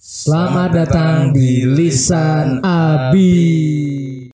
Selamat datang di Lisan Abi.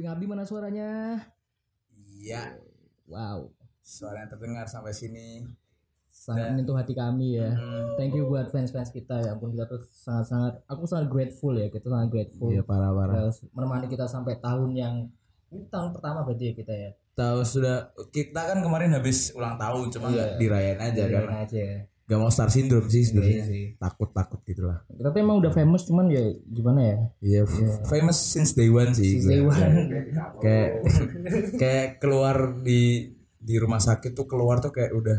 Kuping Abi mana suaranya? Iya, Wow, suara yang terdengar sampai sini. sangat menyentuh hati kami ya. Hmm, Thank you buat fans-fans kita ya ampun kita tuh sangat-sangat aku sangat grateful ya kita sangat grateful Iya parah-parah. Terus menemani kita sampai tahun yang ini tahun pertama berarti ya kita ya. Tahu sudah kita kan kemarin habis ulang tahun, cuma nggak dirayain aja Doain karena aja. Gak mau star syndrome sih Iya sebenarnya. sih. Takut-takut gitu lah. Kita tuh emang udah famous cuman ya gimana ya? Iya, famous since day one sih. Since day one. Kayak kayak keluar di di rumah sakit tuh keluar tuh kayak udah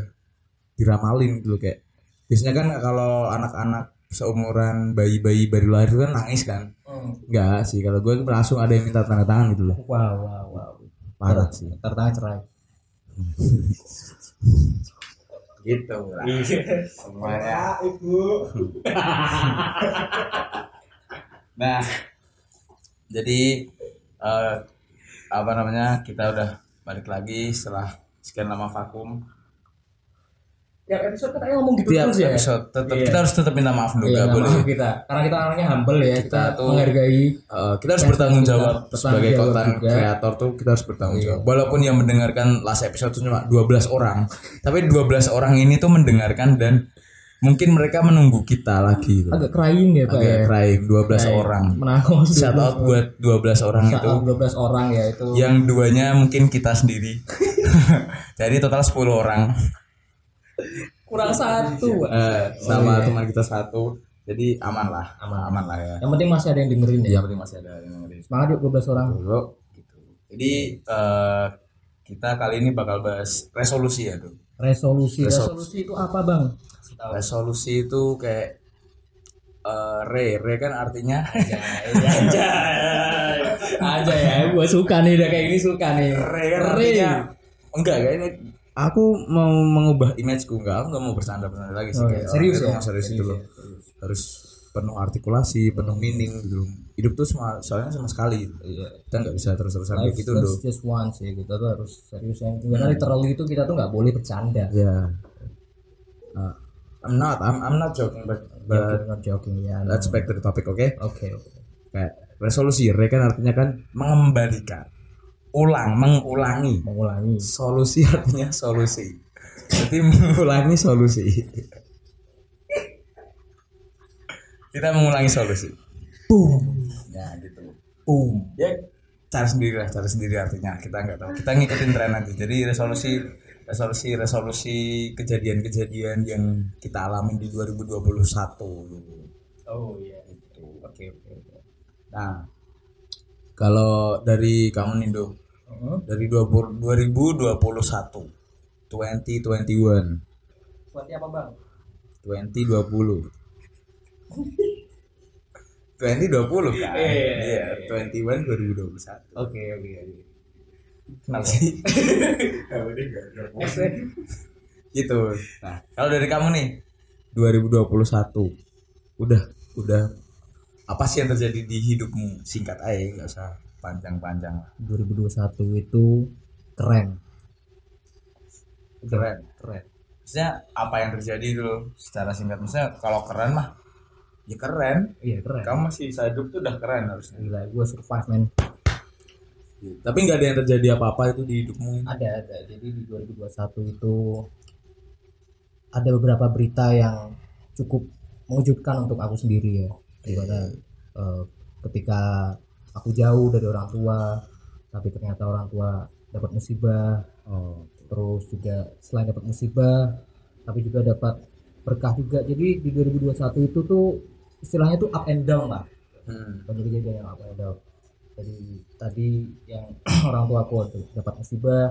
diramalin gitu kayak biasanya kan kalau anak-anak seumuran bayi-bayi baru lahir itu kan nangis kan Hmm. enggak sih kalau gue langsung ada yang minta tanda tangan gitu loh Wow, wow, wow. parah sih Tertanya cerai. gitu lah semuanya. Nah jadi eh, apa namanya kita udah balik lagi setelah sekian lama vakum Tiap episode kita ngomong gitu tiap terus ya. episode tetap Iya. kita harus tetap minta maaf dulu Iya, gak boleh maaf kita. Karena kita orangnya humble ya, kita, Kita tuh- menghargai Eh, kita harus bertanggung jawab sebagai konten. Iya. kreator tuh kita harus bertanggung jawab. Walaupun yang mendengarkan last episode tuh cuma 12 orang, tapi 12 orang ini tuh mendengarkan dan mungkin mereka menunggu kita lagi gitu. agak crying ya, Pak Agak ya. crying 12 orang. Menangis Shout out buat 12 orang itu. Shout out 12 orang ya itu. Yang duanya mungkin kita sendiri. Jadi total 10 orang. Kurang satu. Eh, sama teman kita satu. Jadi aman lah. Aman, lah ya. Yang penting masih ada yang dengerin ya. Yang penting masih ada yang dengerin. Semangat yuk 12 orang. dulu gitu. Jadi eh, kita kali ini bakal bahas resolusi ya, tuh. Resolusi. Resolusi. Resolusi itu apa, Bang? Resolusi itu kayak eh, re, re kan artinya Aja. Aja ya, gua suka nih udah kayak ini suka nih. re kan artinya enggak kayak ini aku mau mengubah imageku enggak, aku enggak mau bercanda-bercanda lagi sih Oh, kayak iya. Serius ya? serius itu loh. ya, serius. Harus penuh artikulasi, penuh meaning gitu. Hidup tuh sama soalnya sama sekali. Iya. Kita nggak bisa terus-terusan kayak gitu loh. just once ya kita tuh harus serius yang gimana literally itu kita tuh nggak boleh bercanda. Ya. Uh, I'm not, I'm, I'm not joking, but, but Joking, not joking ya. let's back to the topic, oke? Oke, oke. kayak resolusi re kan artinya kan mengembalikan ulang mengulangi Mengulangi. solusi artinya solusi jadi mengulangi solusi kita mengulangi solusi Boom. ya gitu boom ya cara sendiri lah cara sendiri artinya kita nggak tahu kita ngikutin tren aja jadi resolusi resolusi resolusi kejadian-kejadian yang kita alami di 2021 gitu. Oh iya. Oke, oke, oke. Nah, kalau dari kamu Nindo, Heeh. dari 20, 2021, 2021, Seperti apa, Bang? 2020. 2020 kan? Iya, Iya, 21 2021. Oke, oke, oke. Kenapa sih? gitu. Nah, kalau dari kamu nih 2021 udah udah apa sih yang terjadi di hidupmu? Singkat aja, nggak usah panjang-panjang. 2021 itu keren. Keren. Keren. maksudnya apa yang terjadi dulu secara singkat maksudnya kalau keren mah ya keren Iya, keren. kamu masih hidup tuh udah keren harusnya Gila, gue survive, man. tapi nggak ada yang terjadi apa-apa itu di hidupmu Ada, ada. Jadi di 2021 itu ada beberapa berita yang cukup mengejutkan untuk aku sendiri ya. Di mana eh, ketika aku jauh dari orang tua, tapi ternyata orang tua dapat musibah, oh terus juga selain dapat musibah, tapi juga dapat berkah juga. Jadi di 2021 itu tuh istilahnya tuh up and down lah. hmm. banyak kejadian yang up and down jadi tadi yang orang tua aku tuh dapat musibah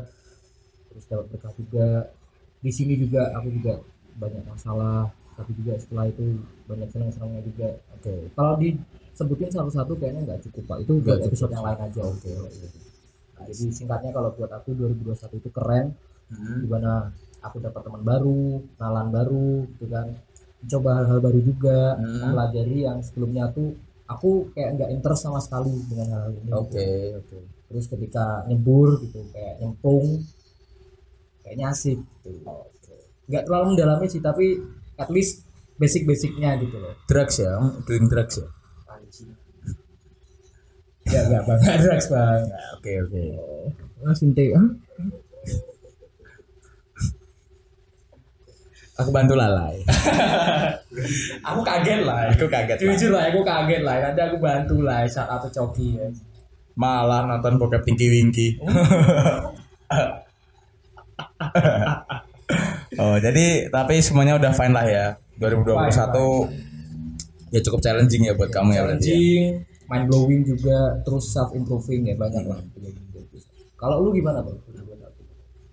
terus dapat berkah juga di sini juga aku juga banyak masalah tapi juga setelah itu banyak senang-senangnya juga oke kalau disebutin satu-satu kayaknya nggak cukup pak. Itu Nggak episode yang lain aja. Oke jadi singkatnya kalau buat aku 2021 itu keren. Hmm. di mana aku dapat teman baru kenalan baru gitu kan. Coba hal-hal baru juga. Hmm. pelajari yang sebelumnya tuh aku kayak nggak interest sama sekali dengan hal ini oke gitu. oke terus ketika nyebur gitu kayak nyemplung kayaknya asik gitu. Nggak terlalu mendalami sih tapi at least basic-basicnya gitu loh. Drugs ya? Doing drugs ya ya nggak bang. Nggak drugs bang. Ya, oke. Oke sinte ah aku bantu lalai. Aku kaget lah. Aku kaget jujur lah aku kaget lah. Nanti aku bantu lah saat atau coki. Ya malah nonton bokep tinggi wingki oh jadi tapi semuanya udah fine lah ya. 2021 ya cukup challenging ya buat kamu ya berarti ya? Mind blowing juga terus self improving ya banyak lah. Kalau lu gimana bang?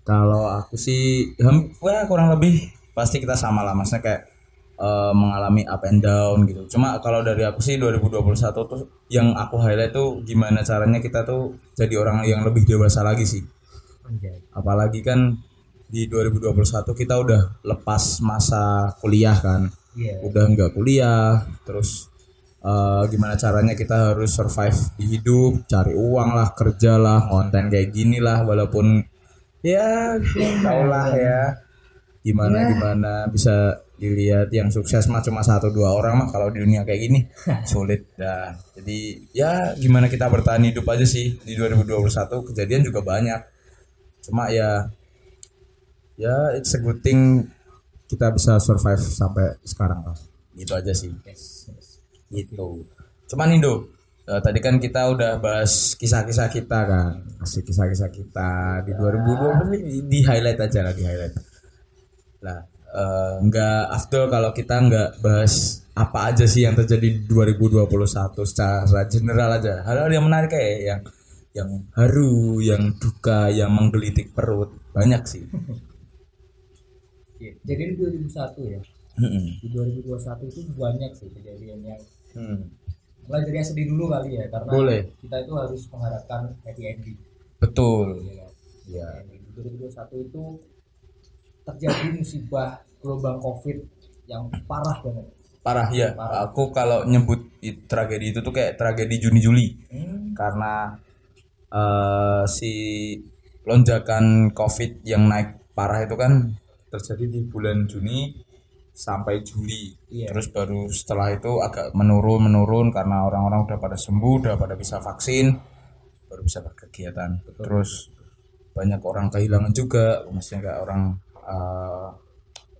Kalau aku sih wah kurang lebih pasti kita sama lah. Maksudnya kayak eh, mengalami up and down gitu. Cuma kalau dari aku sih 2021 tuh yang aku highlight tuh gimana caranya kita tuh jadi orang yang lebih dewasa lagi sih. Apalagi kan di 2021 kita udah lepas masa kuliah kan. Iya. udah nggak kuliah terus eh, gimana caranya kita harus survive di hidup cari uang lah kerja lah konten kayak gini lah walaupun ya tau lah ya. Gimana gimana bisa dilihat yang sukses mah cuma satu dua orang mah kalau di dunia kayak gini. Sulit dah. Jadi ya gimana kita bertahan hidup aja sih di 2021 kejadian juga banyak. Cuma ya ya it's a good thing kita bisa survive sampai sekarang lah gitu aja sih gitu. Cuman Indo eh, tadi kan kita udah bahas kisah-kisah kita kan. Kasih kisah-kisah kita di 2020 ini di highlight aja lah di highlight. Lah eh, nggak afdol kalau kita nggak bahas apa aja sih yang terjadi di 2021 secara general aja. Hal-hal yang menarik kayak yang yang haru yang duka yang menggelitik perut banyak sih. Jadi di 2001 ya? Di 2021 itu banyak sih kejadian yang Hmm. mulai dari yang sedih dulu kali ya karena Boleh. kita itu harus mengharapkan happy ending. Betul. Ya ya 2021 itu terjadi musibah gelombang covid yang parah banget. Parah ya aku kalau nyebut tragedi itu tuh kayak tragedi Juni Juli hmm. karena eh, si lonjakan covid yang naik parah itu kan terjadi di bulan Juni sampai Juli. Iya. terus baru setelah itu agak menurun menurun karena orang-orang udah pada sembuh udah pada bisa vaksin baru bisa berkegiatan. Terus banyak orang kehilangan juga maksudnya kayak orang eh,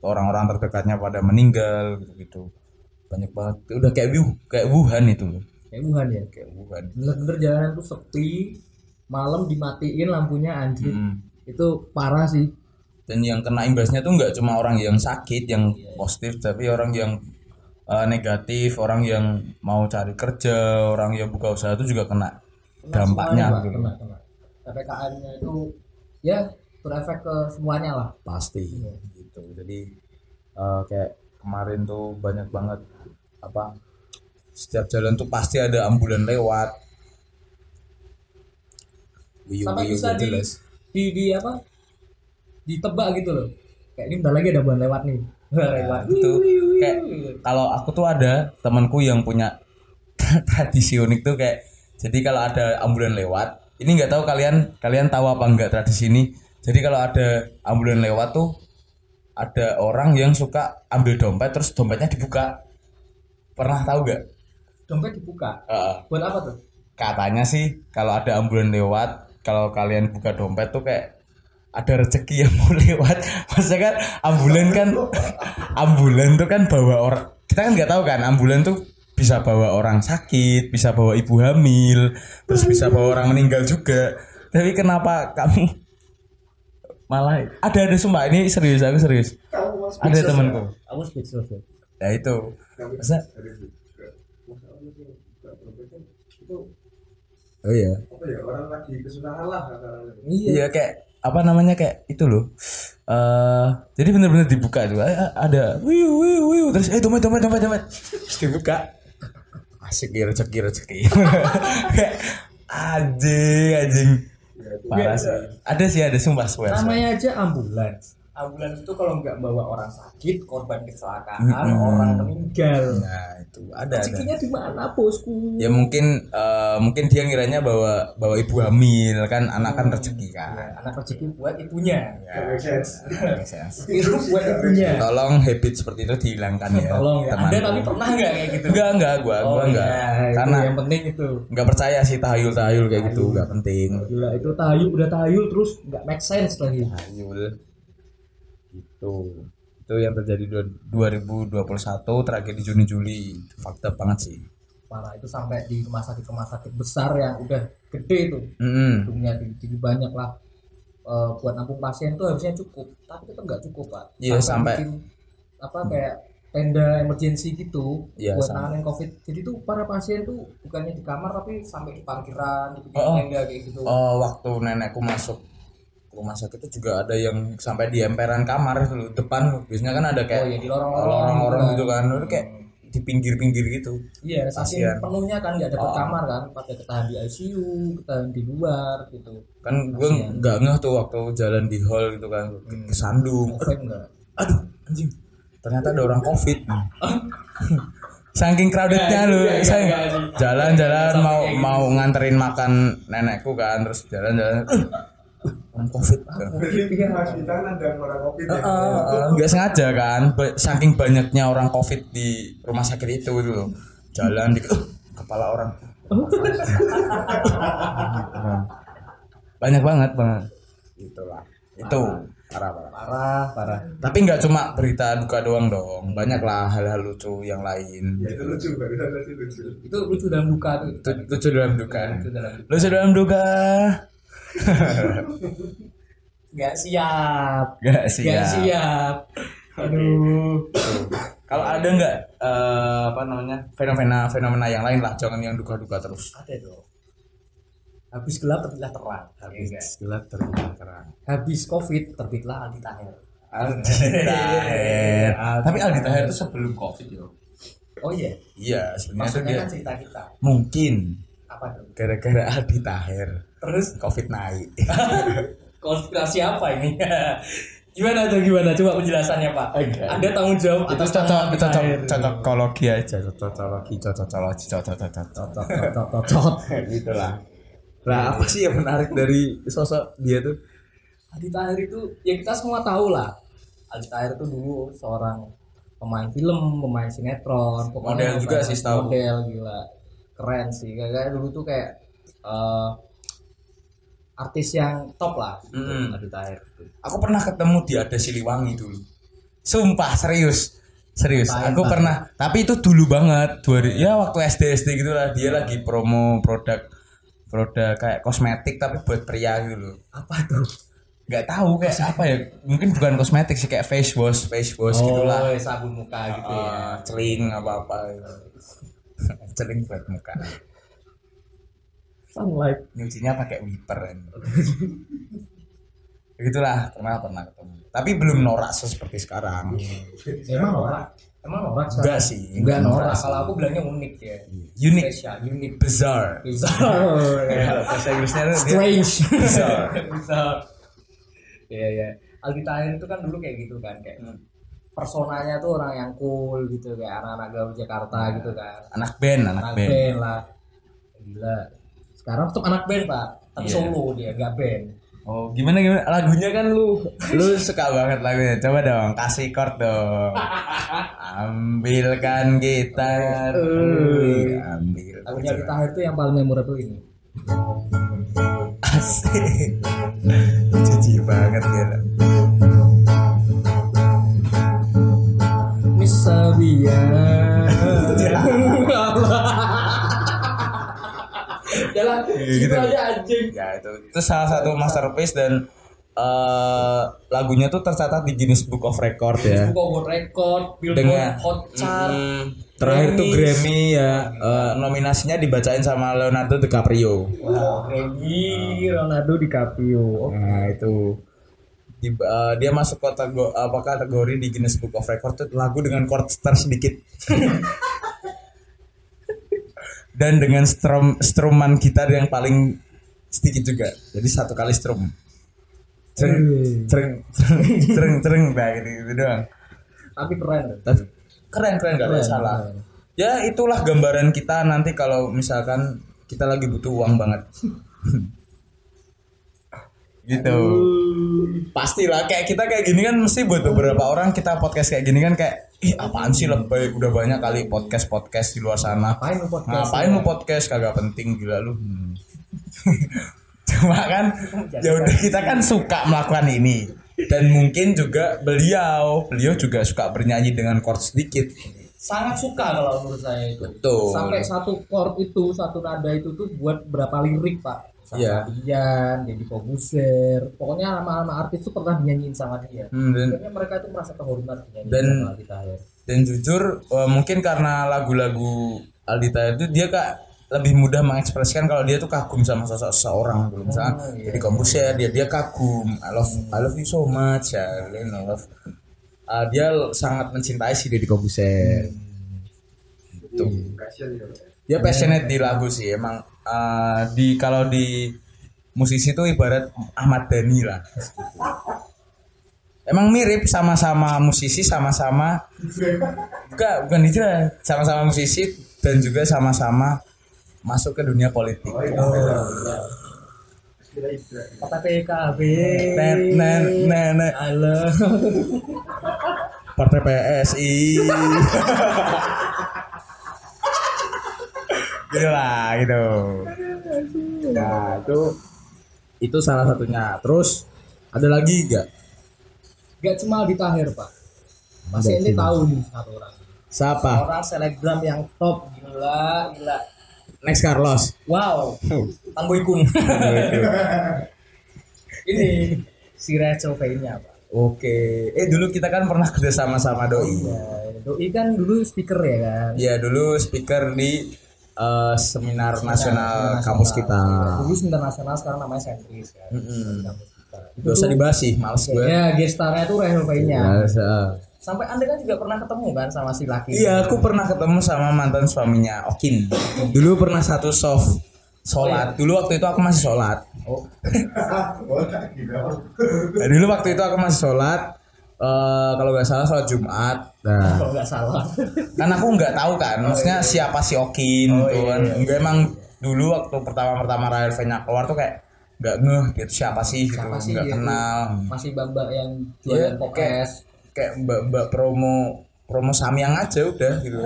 orang-orang terdekatnya pada meninggal gitu-gitu. Banyak banget. Udah kayak Wuh- kayak Wuhan itu loh. Kayak Wuhan ya? Kayak Wuhan. Bener-bener jalanan tuh sepi malam dimatiin lampunya anjir. Hmm. itu parah sih dan yang kena imbasnya tuh nggak cuma orang yang sakit yang positif tapi orang yang uh, negatif orang yang mau cari kerja orang yang buka usaha itu juga kena dampaknya gitu kena, kena. ppkm nya itu ya berefek ke semuanya lah. Pasti gitu. Jadi uh, kayak kemarin tuh banyak banget apa setiap jalan tuh pasti ada ambulan lewat. Wiu, sampai wiu, bisa di, jelas. di di apa ditebak gitu loh. Kayak ini bentar lagi ada bulan lewat nih. Lewat. gitu kayak kalau aku tuh ada temanku yang punya tradisi unik tuh kayak jadi kalau ada ambulan lewat ini nggak tahu kalian kalian tahu apa enggak tradisi ini? Jadi kalau ada ambulan lewat tuh ada orang yang suka ambil dompet terus dompetnya dibuka. Pernah tahu gak dompet dibuka? Heeh. buat apa tuh? Katanya sih kalau ada ambulan lewat kalau kalian buka dompet tuh kayak ada rezeki yang mau lewat. Maksudnya kan ambulan kan ambulan tuh kan bawa orang kita kan nggak tahu kan ambulan tuh bisa bawa orang sakit bisa bawa ibu hamil terus bisa bawa orang meninggal juga. Tapi kenapa kamu malah ada ada sumpah ini serius aku serius. Ada temanku. Aku speechless ya. Ya itu. Masa? oh iya. apa ya orang lagi kesunahan lah iya Iya kayak apa namanya kayak itu loh. Eh jadi bener-bener dibuka tuh. Ada wiu wiu wiu terus eh dompet dompet dompet dompet. Terus dibuka. Asik ya rezeki rezeki. Kayak anjing anjing. Parah sih. ada sih ada sumpah swear. namanya aja ambulans ambulans itu kalau nggak bawa orang sakit korban kecelakaan Mm-mm. orang meninggal. Nah itu ada ada. Rezekinya di mana bosku? Ya mungkin eh, mungkin dia ngiranya bawa bawa ibu hamil kan anak kan rezeki kan? Ya, anak rezeki buat ibunya. Ya, itu buat ibunya. Tolong habit seperti itu dihilangkan ya tolong ya. teman. anda tapi pernah nggak kayak gitu? Enggak enggak gua Oh, gua enggak itu karena yang penting itu. enggak percaya sih tahayul tahayul kayak gitu enggak penting. Gila itu tahayul udah tahayul terus nggak make sense lagi. Tahayul itu itu yang terjadi dua- 2021 terakhir di Juni Juli. Fakta banget sih. Parah itu sampai di rumah sakit rumah sakit besar yang udah gede itu. Mm-mm. gedungnya jadi banyak lah. Eh, buat nampung pasien tuh harusnya cukup. Tapi itu nggak cukup pak. Iya, sampai- bikin, apa kayak tenda emergency gitu Iya, buat nanganin covid. Jadi tuh para pasien tuh bukannya di kamar tapi sampai di parkiran di Oh, oh. tenda kayak gitu. Oh, waktu nenekku masuk rumah sakit itu juga ada yang sampai di emperan kamar loh, depan loh. biasanya kan ada oh kayak ya di lorong-lorong gitu gitu kan itu kayak di pinggir-pinggir gitu Iya, saking Kasihan. penuhnya kan nggak dapat Oh. kamar kan, pada ketahan di ICU, ketahan di luar gitu. kan gue nggak ngeh tuh waktu jalan di hall gitu kan Hmm. kesandung aduh anjing ternyata ada orang covid saking crowdednya lu Enggak, saya enggak sih. jalan-jalan mau mau nganterin makan nenekku kan terus jalan-jalan "Eh, orang covid Iya. Mas kita ada orang Eh, eh, nggak sengaja kan saking banyaknya orang covid di rumah sakit itu gitu loh. Jalan di "Eh, kepala orang. Banyak banget banget itulah. Itu. Parah parah. Parah, parah. tapi nggak cuma berita duka doang dong. Banyak lah hal-hal lucu yang lain. Itu lucu tadi lucu. Itu lucu dalam duka tuh. lucu, lucu dalam duka. Lucu dalam duka. lucu dalam duka Nggak siap. Nggak siap siap. Aduh. kalau ada nggak eh, apa namanya fenomena fenomena yang lain lah jangan yang duka-duka terus Ada dong. Habis gelap terbitlah terang. Habis, gelap terang terang habis covid terbitlah Aldi Taher. Aldi Taher tapi Aldi Taher itu sebelum covid yo Oh iya. iya sebenarnya Maksudnya dia kan cerita kita. mungkin Apa tuh? gara-gara Aldi Taher Terus covid naik konspirasi apa ini? gimana tuh gimana? Coba penjelasannya Pak. Enggak. Ada tanggung jawab itu atas cocok cocok cocokologi aja cocokologi cocokologi cocok cocok Cocok, cocok, cocok. gitulah lah apa sih yang menarik dari sosok dia tuh Aldi Tahir itu ya kita semua tahu lah. Aldi Tahir itu dulu seorang pemain film, pemain sinetron, Model juga sih, setahu. Model gila. Keren sih. Kayak dulu tuh kayak eh, artis yang top lah. gitu, Mm. Aldi Tahir. aku pernah ketemu di ada Siliwangi dulu sumpah serius serius aku pernah tapi itu dulu banget dua ya waktu SD SD gitu lah dia lagi promo produk produk kayak kosmetik tapi buat pria gitu loh Apa tuh? nggak tahu kayak apa ya mungkin bukan kosmetik sih kayak face wash face wash gitulah Oh, sabun muka gitu ya. Ah, celing apa apa celing buat muka Sunlight. nyucinya pakai wiper kan gitulah pernah pernah ketemu tapi belum norak seperti sekarang Emang norak? Emang norak? enggak sih Enggak norak. Kalau aku bilangnya unik ya. unik Spesial, unik. bizarre Bizarre. Ya, bahasa Inggrisnya tuh dia Strange. bizarre Bizarre. Iya, iya. Aldi Tahir itu kan dulu kayak gitu kan, kayak personanya tuh orang yang cool gitu kayak anak-anak gaul Jakarta gitu kan. anak band anak Anak band band lah. Gila. Sekarang tetap anak band, Pak. Tapi Iya. solo dia, enggak band. oh gimana gimana lagunya kan lu lu suka banget lagunya coba dong kasih chord dong ambilkan gitar ambil Lagunya Tahir itu yang paling memorable ini. asik cici banget ya gitu. gitu aja anjing. ya itu itu salah satu masterpiece dan eh, lagunya tuh tercatat di Guinness Book of Record ya. Buka World Record, Billboard Dengan Hot Chart, Mm, terakhir tuh Grammy ya eh, nominasinya dibacain sama Leonardo DiCaprio. Wow, Grammy Ronaldo DiCaprio. Nah itu Di- eh, dia masuk kategori apa kategori di Guinness Book of Record tuh lagu dengan chord tersedikit dan dengan strum struman gitar yang paling sedikit juga. Jadi satu kali strum. Cereng cereng cereng cereng cereng nah gitu, gitu doang. Tapi keren. Tapi keren keren gak ada salah keren. ya itulah gambaran kita nanti kalau misalkan kita lagi butuh uang banget gitu pastilah kayak kita kayak gini kan mesti buat beberapa orang kita podcast kayak gini kan kayak ih apaan sih lebay udah banyak kali podcast podcast di luar sana Ngapain lu podcast? ngapain lu podcast kagak penting gila lu Hmm. cuma kan ya udah kita kan suka melakukan ini dan mungkin juga beliau beliau juga suka bernyanyi dengan chord sedikit sangat suka kalau menurut saya itu. betul Sampai satu chord itu, satu nada itu tuh buat berapa lirik, Pak. Sama Iya. Dian, Deddy Kobuser. Pokoknya nama-nama artis itu pernah dinyanyiin sama dia. Hmm, dan mereka itu merasa terhormat dinyanyiin Dan- sama Aldi Taher. dan jujur eh, mungkin karena lagu-lagu Aldi Taher itu dia kak lebih mudah mengekspresikan kalau dia tuh kagum sama sosok seseorang gitu misalnya Oh, iya. jadi komposer dia dia kagum I love I love you so much ya I love Ah, dia sangat mencintai si Deddy Komposer itu Passion ya. Dia passionate di lagu sih emang ah, di kalau di musisi itu ibarat Ahmad Dhani lah emang mirip sama-sama musisi sama-sama Enggak, bukan itu lah. Sama-sama musisi dan juga sama-sama masuk ke dunia politik. Kata PKB. Net, net, net, net. Halo. Partai PSI. gitu lah, gitu. Nah, itu itu salah satunya. Terus ada lagi enggak? Gak cuma Aldi Taher, Pak. Masih ini tahu nih satu orang. Siapa? Orang selebgram yang top gila, gila. Next Carlos. Wow, Tanboy Kun. Ini si Rachel Fainya, Pak. Oke. Eh dulu kita kan pernah kerja sama sama Doi. Ya, Doi kan dulu speaker ya kan. Ya dulu speaker di eh, seminar nasional kampus kita. Dulu seminar nasional sekarang namanya Sentris. Mm-mm. Kampus kita. Gak usah dibahas sih, males gue. Ya, gestarnya itu Rachel Fainya. Ah. Sampai Anda kan juga pernah ketemu kan sama si laki. Iya, aku pernah ketemu sama mantan suaminya Okin. Dulu pernah satu soft sholat. Dulu waktu itu aku masih sholat. Oh, Oh. Nah, dulu waktu itu aku masih sholat. Eh, kalau nggak salah sholat Jumat. Nah, kalau nggak salah. kan aku nggak tahu kan, maksudnya siapa si Okin Oh, tuh iya, kan. iya. Enggak emang dulu waktu pertama-pertama Rahel V-nya keluar tuh kayak nggak ngeh gitu siapa sih gitu, Siapa sih nggak gitu? kenal. Masih bamba yang Iya, jualan podcast. kayak mbak-mbak promo promo Samyang aja udah gitu.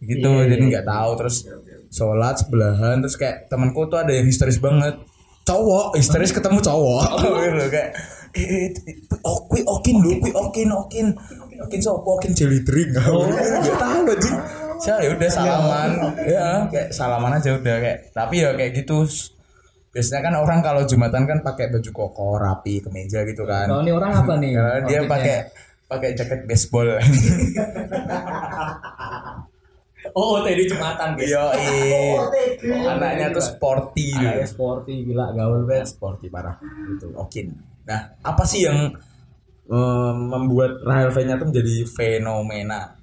gitu Iya, jadi iya. nggak tahu terus sholat sebelahan terus kayak temanku tuh ada yang histeris banget cowok histeris ketemu cowok gitu kayak eh, oh, kui okin lu kui okin okin. Okin sopo okin jelly drink. Nggak tahu aja saya ya udah salaman. Ya. Kayak salaman aja udah kayak tapi ya kayak gitu. Biasanya kan orang kalau jumatan kan pakai baju koko rapi kemeja gitu kan. Kalau ini orang apa nih? dia pakai pakai jaket baseball. Oh, tadi jumatan guys. Yo, anaknya tuh sporty Anaknya gitu. sporty gila gaul banget. Sporty parah. Gitu. Okin. Nah, apa sih yang eh, membuat Rahel V-nya tuh menjadi fenomena?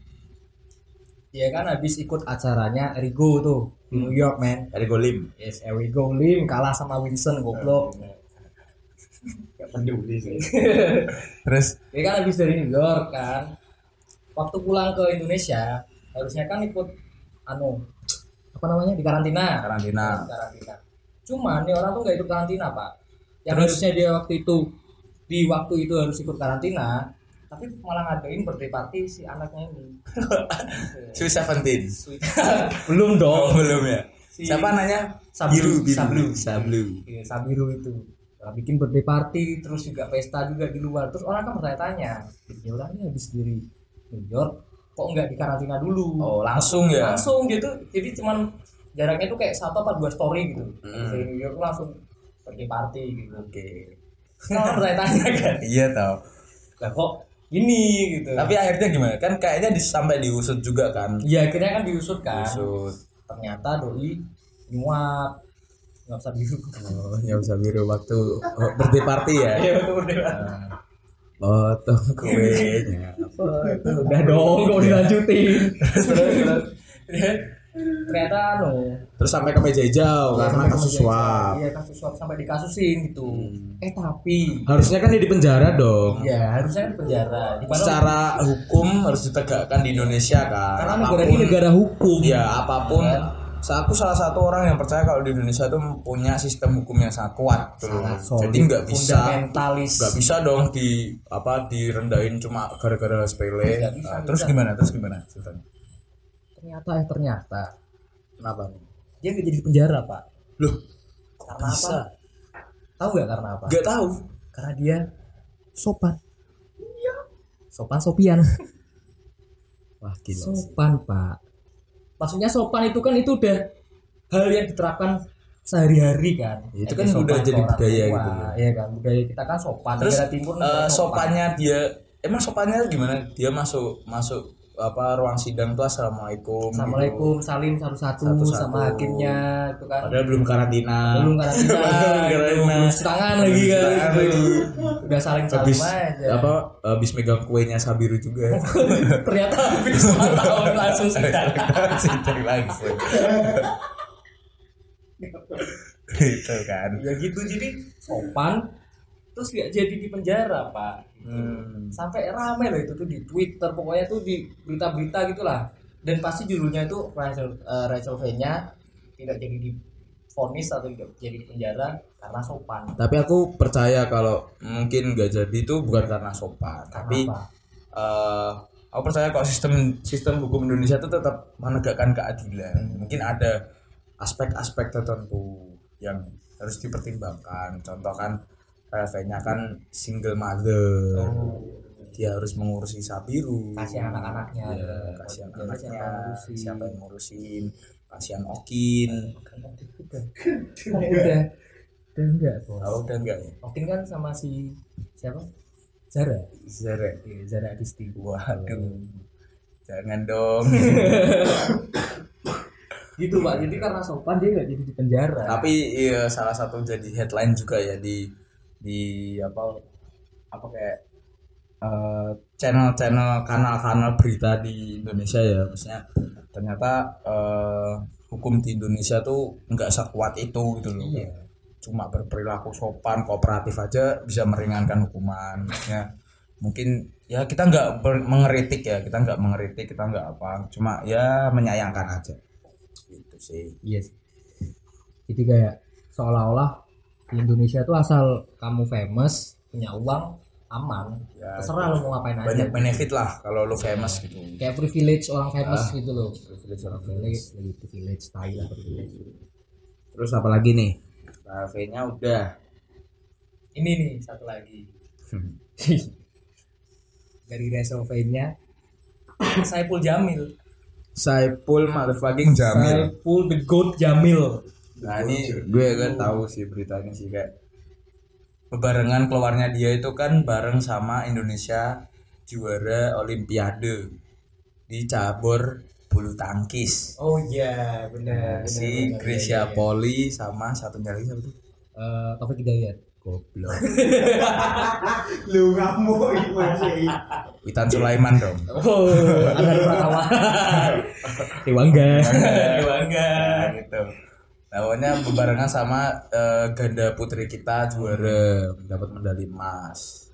Dia kan habis ikut acaranya Erigo tuh di New York, man. Dari Golim. Yes, Erigo Lim kalah sama Winston goblok. Gak peduli sih. Terus Dia kan habis dari New York kan. Waktu pulang ke Indonesia, harusnya kan ikut anu apa namanya di karantina. karantina. Karantina. Cuman nih orang tuh nggak ikut karantina, Pak. Yang Terus? harusnya dia waktu itu di waktu itu harus ikut karantina, tapi malah ngadain birthday party si anaknya ini. Sweet Seventeen. Belum Oh, belum ya. Si- Siapa nanya? Sablu, Biru, Sablu. Sablu. Iya, Sabiru itu Nah, bikin birthday party terus juga pesta juga di luar terus orang kan bertanya-tanya ya orang ini habis dari New York kok nggak di karantina dulu Oh, langsung ya. langsung gitu jadi cuman jaraknya tuh kayak satu apa dua story gitu Hmm. dari New York langsung birthday party gitu. Oke. Kan tanya kan? Iya tau. Lah kok ini gitu? Tapi akhirnya gimana? Kan kayaknya sampai diusut juga kan? Ya akhirnya kan diusut kan. Diusut. Ternyata doi nyuap. Nggak usah biru oh ya usah biru waktu oh, birthday party ya? Iya betul birthday party. Potong kuenya. Udah dong kok dilanjutin ternyata anu terus sampai ke meja hijau ya, karena kasus suap iya kasus suap sampai dikasusin gitu. Eh tapi harusnya kan dia di penjara dong. Ya harusnya kan penjara. Di mana? Secara hukum harus ditegakkan di Indonesia kan. Karena negara ini negara hukum. Ya apa pun. Sa- aku salah satu orang yang percaya kalau di Indonesia itu punya sistem hukum yang sangat kuat gitu. Sangat jadi nggak bisa nggak bisa dong di apa direndahin cuma gara-gara sepele. Nah, terus bisa. gimana? Terus gimana? Ceritanya ternyata eh ternyata. Kenapa dia nggak jadi penjara pak. Loh karena bisa? apa tahu nggak karena apa? Nggak tahu. Karena dia sopan. Sopan sopian. Wah gila sopan pak. Maksudnya sopan itu kan itu udah hal yang diterapkan sehari-hari kan. Ya, itu Kayak kan sopan udah ke jadi budaya tua. gitu iya kan? Budaya kita kan sopan terus timur eh, negara sopannya dia emang sopannya gimana? Dia masuk masuk apa ruang sidang tuh assalamualaikum assalamualaikum salim satu-satu Satu-satu. sama hakimnya itu kan. Padahal belum karantina. Belum karantina Belum karantina. belum cuci tangan lagi kan gitu. lagi. udah saling habis salim aja. apa habis megang kuenya Sabiru juga. Ternyata habis tahun langsung sidang. Sidang langsung. Itu kan. Ya gitu jadi sopan terus nggak jadi di penjara pak hmm. sampai rame loh itu tuh di Twitter pokoknya tuh di berita-berita gitulah. Dan pasti judulnya itu Rachel eh, Rachel V-nya tidak jadi di vonis atau tidak jadi di penjara karena sopan. Tapi aku percaya kalau mungkin nggak jadi itu bukan karena sopan tapi Kenapa? eh aku percaya kalau sistem sistem hukum Indonesia itu tetap menegakkan keadilan. Mungkin ada aspek-aspek tertentu yang harus dipertimbangkan. Contoh kan nya kan single mother. Dia harus mengurusi Sabiru. Kasihan anak-anaknya. Ya, kasihan anaknya. siapa yang ngurusin. siapa yang ngurusin? Kasihan Okin. Udah oh, udah. Udah enggak bos? Tahu udah enggak ya? Okin kan sama si siapa? Zara? Zara. Iya, Zara Adisti. Waduh. Jangan dong. Gitu pak. Jadi karena sopan dia nggak jadi di penjara. Tapi iya, salah satu jadi headline juga ya di di apa apa kayak eh, channel-channel kanal-kanal berita di Indonesia ya. Maksudnya ternyata eh, hukum di Indonesia tuh nggak sekuat itu gitu loh. Iya. cuma berperilaku sopan kooperatif aja bisa meringankan hukuman. Maksudnya mungkin ya kita nggak mengeritik ya. Kita nggak mengeritik kita nggak apa. Cuma ya menyayangkan aja. Gitu sih. Yes. Jadi kayak seolah-olah di Indonesia tuh asal kamu famous, punya uang, aman. Ya, Terserah lo mau ngapain aja. banyak benefit lah kalau lu famous gitu Kayak privilege orang famous gitu loh. privilege orang Privilege, lagi privilege, tai lah privilege. terus apa lagi nih nya udah Ini nih satu lagi. Dari Resolve-nya Saiful Jamil. Saipul motherfucking Jamil Saiful the Goat Jamil. Nah ini gue kan tahu sih beritanya sih kayak bebarengan keluarnya dia itu kan bareng sama Indonesia juara Olimpiade di cabur bulu tangkis Oh iya, benar. benar, si Gracia Poli sama satu lagi siapa tuh Eh, Taufik Hidayat. goblok Lu ngamuk itu masih. Witan Sulaiman dong Oh, Angga Pratama. Dewangga. Dewangga. Nah, gitu. Pokoknya bebarengan sama eh, ganda putri kita juara dapat medali emas.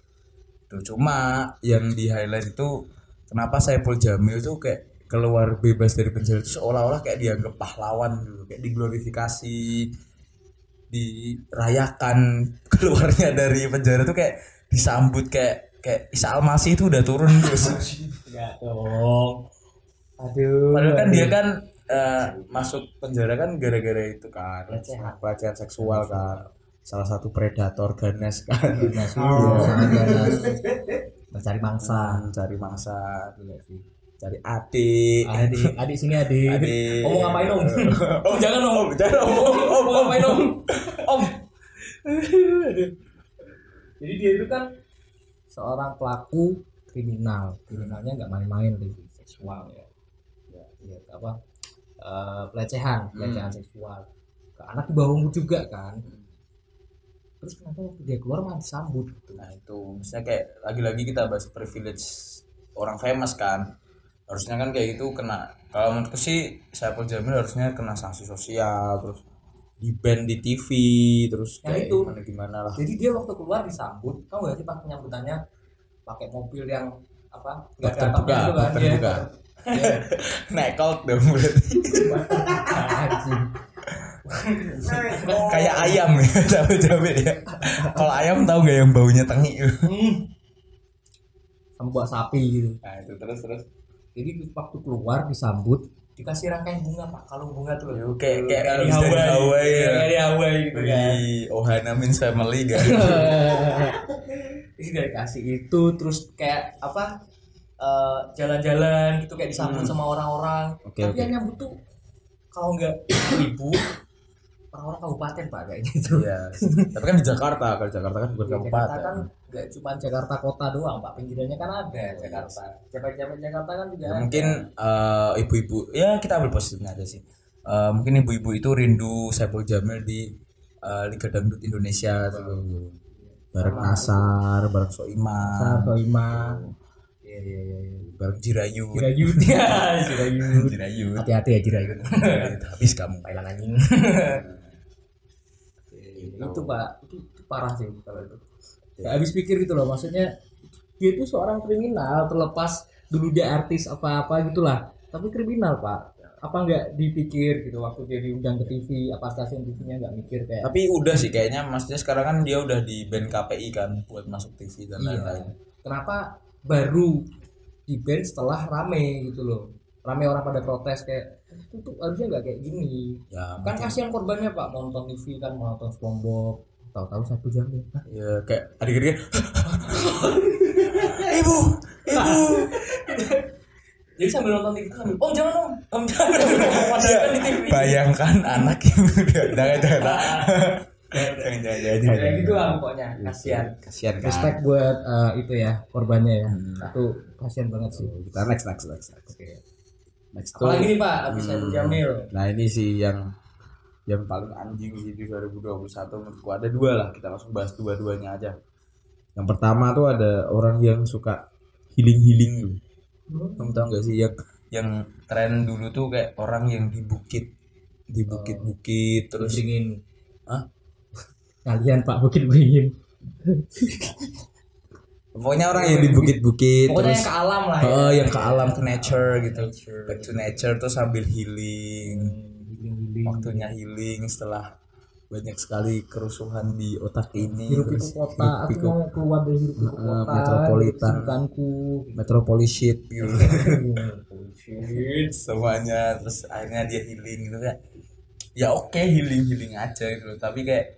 Tuh cuma yang di highlight itu kenapa Saiful Jamil tuh kayak keluar bebas dari penjara itu seolah-olah kayak dianggap pahlawan gitu, kayak diglorifikasi, dirayakan keluarnya dari penjara tuh kayak disambut kayak kayak Isa Almasih itu udah turun terus. Enggak dong. Aduh. Padahal kan aduh. dia kan eh, masuk penjara kan gara-gara itu kan Pelecehan. pelecehan seksual kan salah satu predator ganas kan Ganas, iya, sangat ganas. Mencari mangsa. mencari mangsa cari adik Adik, adik sini adik. Adik. Om ngapain om? om jangan om. jangan om om ngapain om? Om. jadi dia itu kan seorang pelaku kriminal kriminalnya nggak main-main seksual ya ya, ya apa eh, pelecehan pelecehan seksual. Ke anak di bawah umur juga kan. Terus kenapa waktu dia keluar malah disambut gitu? Nah itu. Misalnya kayak lagi-lagi kita bahas privilege orang famous kan. Harusnya kan kayak gitu kena kalau menurutku sih saya Jamil harusnya kena sanksi sosial terus di band di TV terus Ya, kayak itu. gimana gimana lah. Jadi dia waktu keluar disambut. Kamu gak sih pas penyambutannya? Pakai mobil yang apa? Nggak ada terbuka, atapnya itu bak kan terbuka. Nekot dong berarti. Kayak ayam ya cabe cabe ya. Kalau ayam tahu nggak yang baunya tengi Hmm. sama buat sapi gitu. Nah itu terus terus. Jadi waktu keluar disambut dikasih rangkaian bunga pak. Kalau bunga tuh. Yo, kayak kayak dari Hawaii, Hawaii ya. dari Hawaii gitu kan. Ohana means family kan Ini dari kasih itu terus kayak apa eh, jalan-jalan gitu kayak disambut sama orang-orang Oke, tapi oke. yang nyambut tuh kalau nggak ibu orang-orang kabupaten pak kayak gitu Iya. Tapi kan di Jakarta, kalau Jakarta kan bukan Jakarta kabupaten. kan nggak cuma Jakarta kota doang pak pinggirannya kan ada Jakarta jabat-jabat Jakarta kan juga Ya, ada. mungkin eh, ibu-ibu, ya kita ambil positifnya aja sih. Eh, mungkin ibu-ibu itu rindu Saiful Jamil di eh, Liga Dangdut Indonesia tuh. Bareng Nasar, bareng Soiman, Soima iya iya iya iya. bareng Jirayu. Jirayut. Ya Jirayut. Jirayu. hati-hati ya Jirayut. Habis kamu. Thailand anjing. Itu pak itu, itu parah sih kalau itu. Gak habis pikir gitu loh maksudnya dia itu seorang kriminal terlepas dulu dia artis apa-apa gitulah. Tapi kriminal pak. Apa nggak dipikir gitu waktu dia diundang ke TV apa stasiun TV-nya nggak mikir kayak Tapi udah sih kayaknya maksudnya sekarang kan dia udah di band KPI kan buat masuk TV dan iya. lain-lain. kenapa baru di band setelah rame gitu loh. Rame orang pada protes kayak itu tuh harusnya nggak kayak gini. Ya, kan kasihan korbannya pak nonton TV kan mau nonton SpongeBob tahu-tahu satu jam ya. Ya kayak adik-adiknya ibu ibu. Jadi sambil nonton TV sambil om jangan om. Om jangan. Padahal kan di TV bayangkan anak yang udah jangan jangan jangan jangan jangan kayak gitu lah pokoknya. Kasihan. kasihan kan respect buat eh, itu ya korbannya ya. Hmm. itu kasihan banget sih. Kita next next next next. Oke. next apalagi nih pak abis Hmm. Jamil. Nah ini sih yang yang paling anjing sih di 2021 menurutku. Ada dua lah kita langsung bahas dua-duanya aja. Yang pertama tuh ada orang yang suka healing healing tuh kamu tahu gak sih yang yang tren dulu tuh kayak orang yang di bukit. Di bukit-bukit terus ingin Hah? Kalian pak bukit beringin pokoknya orang yang di bukit-bukit pokoknya terus yang ke alam lah ya. oh yang ke alam ke nature gitu. Nature. back to nature tuh sambil healing. Healing-healing. waktunya healing setelah banyak sekali kerusuhan di otak ini hirup terus pikuk kota. hirup aku mau keluar dari hirup pikuk Heeh, kota metropolitan. kesibukanku metropolis shit gitu semuanya terus akhirnya dia healing gitu kayak ya oke healing healing aja gitu. Tapi kayak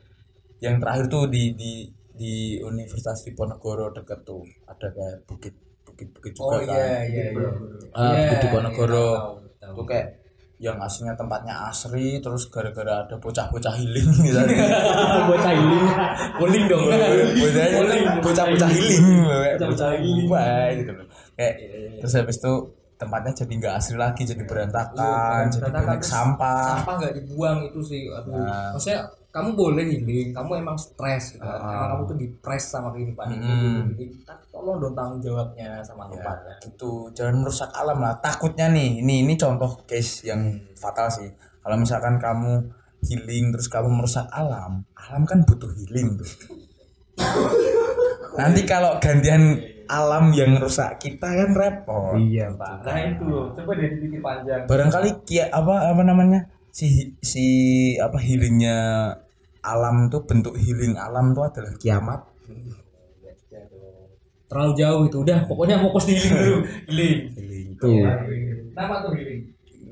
yang terakhir tuh di di di Universitas Diponegoro deket tuh ada kayak bukit bukit bukit oh juga kan. iya iya. Iya Ah, Iya, Bukit iya, Diponegoro. tahu. itu kayak yang aslinya tempatnya asri terus gara-gara ada bocah-bocah healing misalnya. Bocah healing. Bowling dong bocah-bocah healing. kayak Bocah-bocah bocah healing. healing. Gitu loh. Kayak Iya, terus habis itu tempatnya jadi nggak asri lagi jadi berantakan Iya, jadi berantakan, banyak sampah. sampah nggak dibuang itu sih aduh. Nah. maksudnya kamu boleh healing kamu emang stres gitu. Ah. emang kamu tuh depres sama kehidupan itu Hmm. Jadi, tapi tolong dong tanggung jawabnya sama ya tempatnya. gitu jangan merusak alam lah. Takutnya nih ini ini contoh case yang fatal sih. Kalau misalkan kamu healing terus kamu merusak alam alam kan butuh healing tuh. Nanti kalau gantian alam yang rusak kita kan repot. Iya pak. Nah itu. Loh coba deh dipikir panjang. Barangkali kia apa apa namanya si si apa healingnya alam tuh bentuk healing alam tuh adalah kiamat. Terlalu jauh itu. Udah pokoknya fokus di healing dulu. Healing. Healing. Iya, tuh kenapa tuh healing?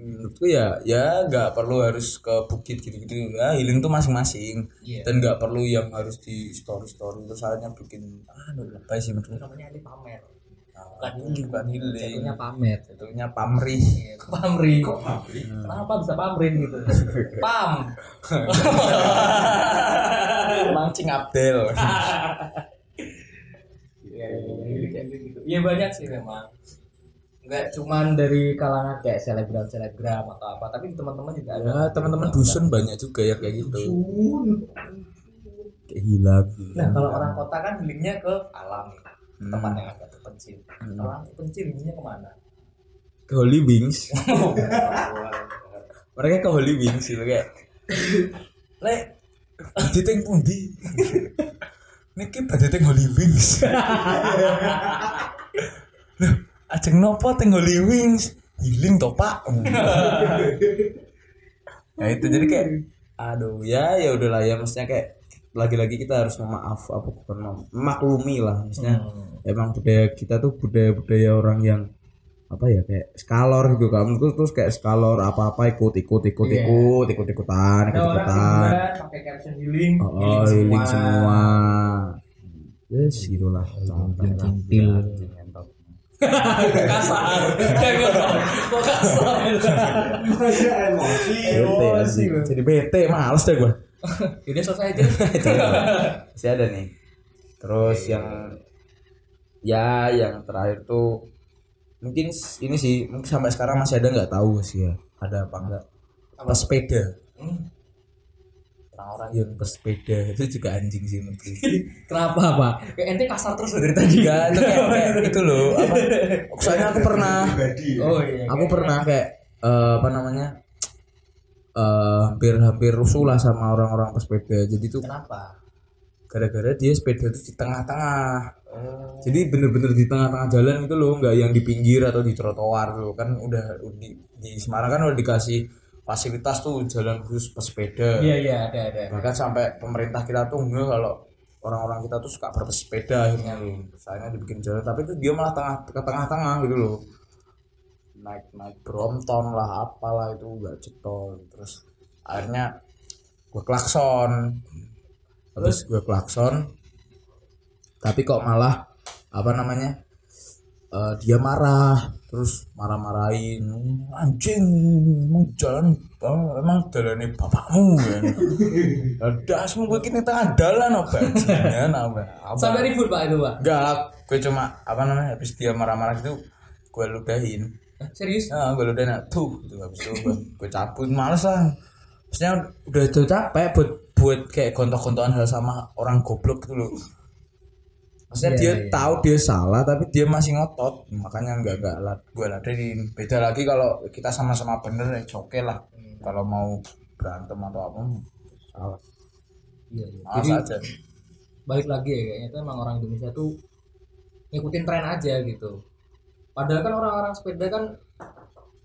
Menurutku ya ya nggak perlu harus ke bukit gitu-gitu. Ya healing tuh masing-masing. Iya. dan nggak perlu yang harus di story story terus soalnya bikin ah lebay sih menurutku. Namanya ini pamer bukan healing bukan healing jatuhnya pamer jatuhnya pamrih. Pamri Kok pabrik? kenapa bisa pamrin gitu? Pam. Mancing Abdel. Iya, gitu. Iya banyak sih memang. Enggak cuman dari kalangan kayak selebgram selebgram atau apa, tapi teman-teman juga ada. ya teman-teman dusun banyak juga ya kayak gitu. Kayak hilang Nah kalau orang kota kan healingnya ke alam, Hmm. Tempat yang agak terpencil. Kalau orang terpencil healingnya ke mana? ke Holy Wings. Mereka ke Holy Wings gitu kayak lek teng pundi? Niki badhe teng Holy Wings. Loh, ajeng nopo teng Holy Wings? Healing toh pak? Nah itu jadi kayak aduh ya ya udahlah ya maksudnya kayak lagi-lagi kita harus memaaf apa bukan memaklumi lah maksudnya emang budaya kita tuh budaya-budaya orang yang apa ya kayak skalor gitu kan terus terus kayak skalor apa apa ikut ikut ikut Iya. ikut ikut ikutan Ada ikut ikutan pakai caption healing, oh healing semua yes gitulah cintil. kasar. Kasar? Emosi. jadi bete males deh gue Udah selesai aja. masih ada nih terus yang ya yang terakhir tuh mungkin ini sih mungkin sampai sekarang masih ada nggak tahu sih ya ada apa enggak pesepeda Hmm. orang-orang yang bersepeda itu juga anjing sih menurutku Kenapa pak? Kayak ente kasar terus dari tadi. Enggak, itu kayak, kayak itu loh apa soalnya aku pernah. Oh iya. aku pernah kayak eh, apa namanya eh hampir hampir rusuh lah sama orang-orang pesepeda jadi tuh Kenapa? gara-gara dia sepeda tuh di tengah-tengah Oh. jadi bener-bener di tengah-tengah jalan itu loh nggak yang di pinggir atau di trotoar loh kan udah di, di Semarang kan udah dikasih fasilitas tuh jalan khusus pesepeda Iya iya ada ada. bahkan sampai pemerintah kita tuh enggak kalau orang-orang kita tuh suka bersepeda akhirnya loh misalnya dibikin jalan tapi itu dia malah tengah ke tengah-tengah gitu loh naik naik Brompton lah apalah itu enggak cetol. Terus akhirnya gue klakson. Terus gue klakson tapi kok malah apa namanya eh, dia marah terus marah-marahin anjing emang jalan oh, emang jalannya bapakmu kan ada semua gue kini tengah jalan apa? Ya Sampai ribut pak itu pak. enggak gue cuma apa namanya habis dia marah-marah gitu gue ludahin Serius? nah, gue ludahin nah, tuh gitu habis itu gue, cabut males lah maksudnya udah udah capek buat buat kayak gontok-gontokan hal sama orang goblok gitu loh maksudnya Iya, dia iya. tahu dia salah tapi dia masih ngotot makanya nggak nggak lah gue ladenin beda lagi kalau kita sama-sama bener ya oke lah kalau mau berantem atau apa salah Iya, iya. malas Jadi aja balik lagi ya kayaknya itu emang orang Indonesia tuh ngikutin tren aja gitu. Padahal kan orang-orang sepeda kan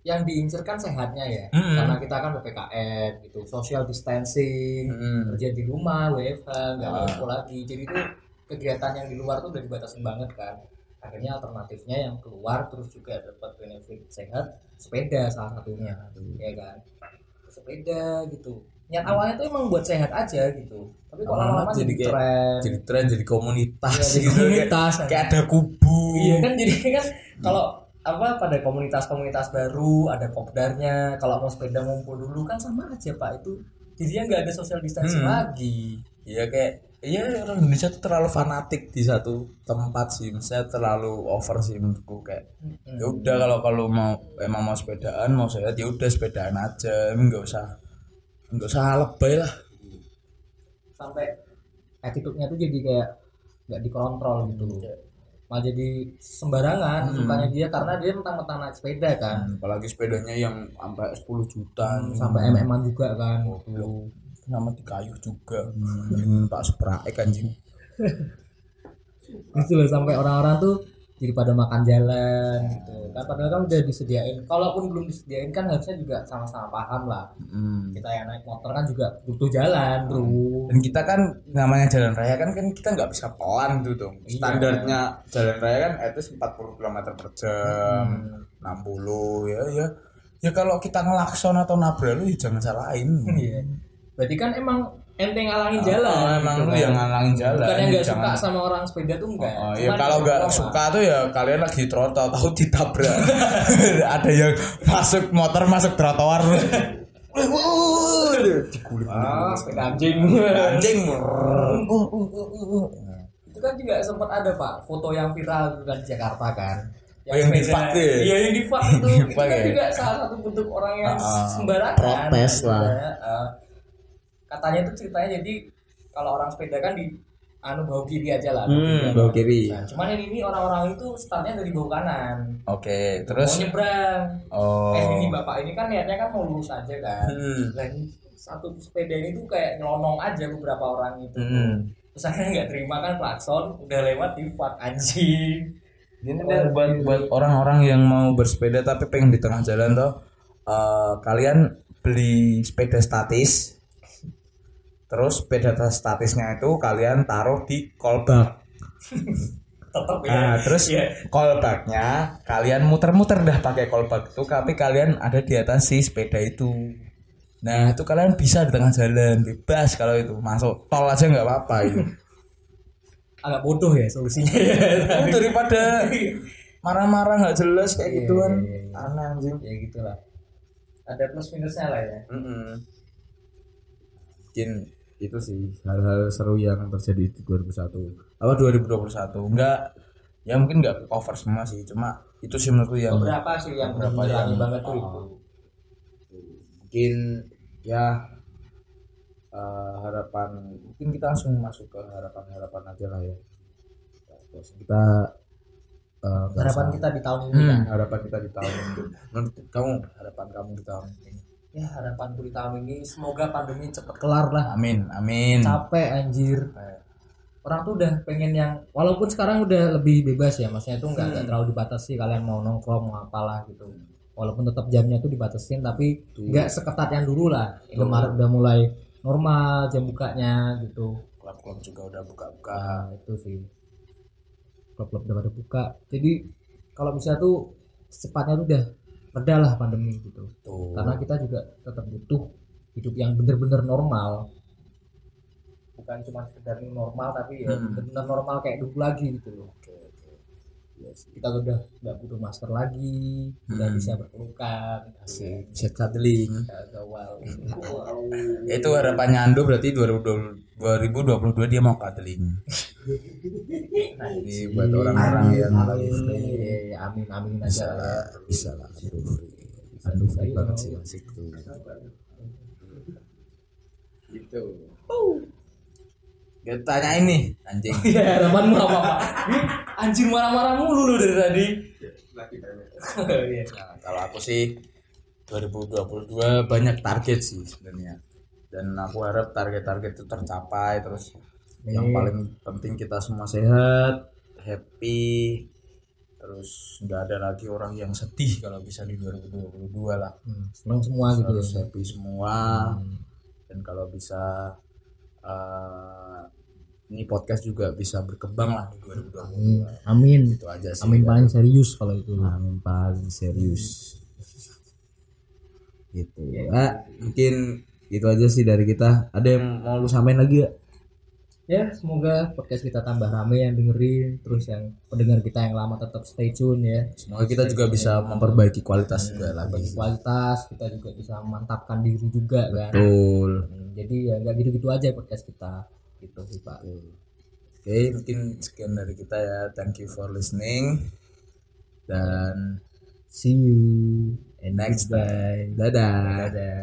yang diincer kan sehatnya ya. Mm-mm. Karena kita kan PPKM gitu, social distancing, Mm-mm. kerja di rumah, WFH, nggak Ah. ngumpul lagi. Jadi tuh kegiatan yang di luar tuh udah dibatasin banget kan. Akhirnya alternatifnya yang keluar terus juga dapat benefit sehat, sepeda salah satunya, ya kan. Sepeda gitu. Niat awalnya tuh emang buat sehat aja gitu. Tapi kalau Lama-lama jadi jadi tren. jadi tren jadi komunitas Iya, jadi gitu komunitas. kayak, kayak ada kubu Iya kan jadi kan kalau apa pada komunitas-komunitas baru ada kopdarnya kalau mau sepeda ngumpul dulu kan sama aja pak itu. Jadinya nggak ada social distancing Hmm. lagi. Iya kayak Iya orang Indonesia tuh terlalu fanatik di satu tempat sih, misalnya terlalu over sih menurutku kayak Hmm. ya udah kalau kalau mau emang mau sepedaan mau sehat ya udah sepedaan aja, nggak usah nggak usah lebay lah. sampai attitude-nya tuh jadi kayak nggak dikontrol gitu malah jadi sembarangan Hmm. sukanya dia karena dia mentang-mentang naik sepeda kan Apalagi sepedanya yang sampai 10 juta, sampai mm juga kan Goblok. sama di kayu juga. Hmm, Pak Supraek anjing. gitu loh sampai orang-orang tuh jadi pada makan jalan gitu kan padahal kan udah disediain kalaupun belum disediain kan harusnya juga sama-sama paham lah Hmm. kita yang naik motor kan juga butuh jalan bro Dan kita kan namanya jalan raya kan kan kita nggak bisa pelan tuh dong. Iya. Standarnya jalan raya kan least 40 km per jam, Hmm. 60 ya ya. Ya kalau kita ngelakson atau nabrak lu ya jangan salahin. Iya. Berarti kan emang ente ngalangin Oh, jalan emang gitu lu kan. yang ngalangin jalan bukan yang nggak suka sama orang sepeda tuh enggak Oh, ya Cuman kalau nggak suka tuh ya kalian lagi trotol tahu ditabrak. Ada yang masuk motor masuk trotoar terus diguling. ah sepeda anjing Anjing. itu kan juga sempat ada pak foto yang viral juga di Jakarta kan Oh, yang di sepeda- fuck ya? iya yang di itu itu kan ya? juga salah satu bentuk orang yang Ah, sembarangan protes gitu lah. Katanya itu ceritanya jadi kalau orang sepeda kan di anu bau kiri aja lah Hmm, bau kiri. Nah, cuman yang ini orang-orang itu startnya dari bau kanan Oke, mau terus nyebrang oh. eh ini bapak ini kan niatnya kan mau lurus aja kan Hmm. dan satu sepeda ini tuh kayak nyelonong aja beberapa orang itu Hmm. terus akhirnya nggak terima kan klakson udah lewat di fuck anjing Ini deh buat buat orang-orang yang mau bersepeda tapi pengen di tengah jalan tuh eh, kalian beli sepeda statis. Terus sepeda statisnya itu kalian taruh di kolbak. tetep ya Nah, terus Iya. kolbaknya kalian muter-muter dah pakai kolbak itu tapi kalian ada di atas si sepeda itu. Nah, itu kalian bisa di tengah jalan bebas kalau itu masuk tol aja nggak apa-apa itu. agak bodoh ya solusinya Oh, daripada marah-marah nggak jelas kayak gituan iya, iya. aneh anjing. ya gitulah ada plus minusnya lah ya Mm-mm. Mungkin itu sih hal-hal seru yang terjadi di 2001 apa 2021 enggak. Ya mungkin enggak cover semua sih cuma itu sih menurutku yang beberapa sih yang Beberapa beberapa yang- banget tuh. Itu Oh. mungkin ya eh, harapan mungkin kita langsung masuk ke harapan-harapan aja lah ya. Terus kita nggak harapan kita di tahun ini Hmm, kan? harapan kita di tahun ini. Menurut kamu harapan kamu di tahun ini ya harapanku di tahun ini semoga pandemi cepet kelar lah. Amin amin. Capek anjir. Orang tuh udah pengen yang walaupun sekarang udah lebih bebas ya maksudnya itu nggak nggak terlalu dibatasi kalian mau nongkrong mau apalah gitu. Walaupun tetap jamnya tuh dibatasin tapi nggak seketat yang dulu lah. Kemarin udah mulai normal jam bukanya gitu. Klub-klub juga udah buka-buka. Nah itu sih. Klub-klub udah pada buka. Jadi kalau bisa tuh secepatnya tuh udah reda lah pandemi gitu. Tuh karena kita juga tetap butuh hidup yang bener-bener normal. Bukan cuma sekedar normal tapi ya Hmm. bener-bener normal kayak dulu lagi gitu loh kita udah nggak butuh masker lagi udah Hmm. bisa berpelukan Asik, bisa cuddling nggak gawal Ya, itu harapannya Ando berarti 2020 2022 dia mau cuddling. Ini buat orang-orang yang Iya, amin amin bisa aja lah ya. lah. Bisa lah. Ando free banget sih asik tuh gitu Dia tanyain nih anjing. Ya harapanmu apa pak? Ini anjir marah-marah mulu lu dari tadi. Iya. Nah, kalau aku sih 2022 banyak target sih sebenarnya. Dan aku harap target-target itu tercapai terus yang Nih. paling penting kita semua sehat happy terus nggak ada lagi orang yang sedih kalau bisa di 2022 lah. Hmm, seneng semua gitu ya. Happy semua. Hmm. dan kalau bisa eh, ini podcast juga bisa berkembang lah di 2022 amin itu aja sih amin paling serius kalau itu Amin paling serius. Gitu. Ah, mungkin itu aja sih dari kita. Ada yang mau lu samain lagi ya? Ya semoga podcast kita tambah rame yang dengerin terus yang pendengar kita yang lama tetap stay tune ya Semoga kita juga bisa memperbaiki kualitas juga bagi lagi. kualitas kita juga bisa memantapkan diri juga kan Betul. Hmm, jadi ya nggak gitu-gitu aja podcast kita gitu sih pak Oke, mungkin sekian dari kita ya. Thank you for listening. Dan see you and next time. Dadah. dadah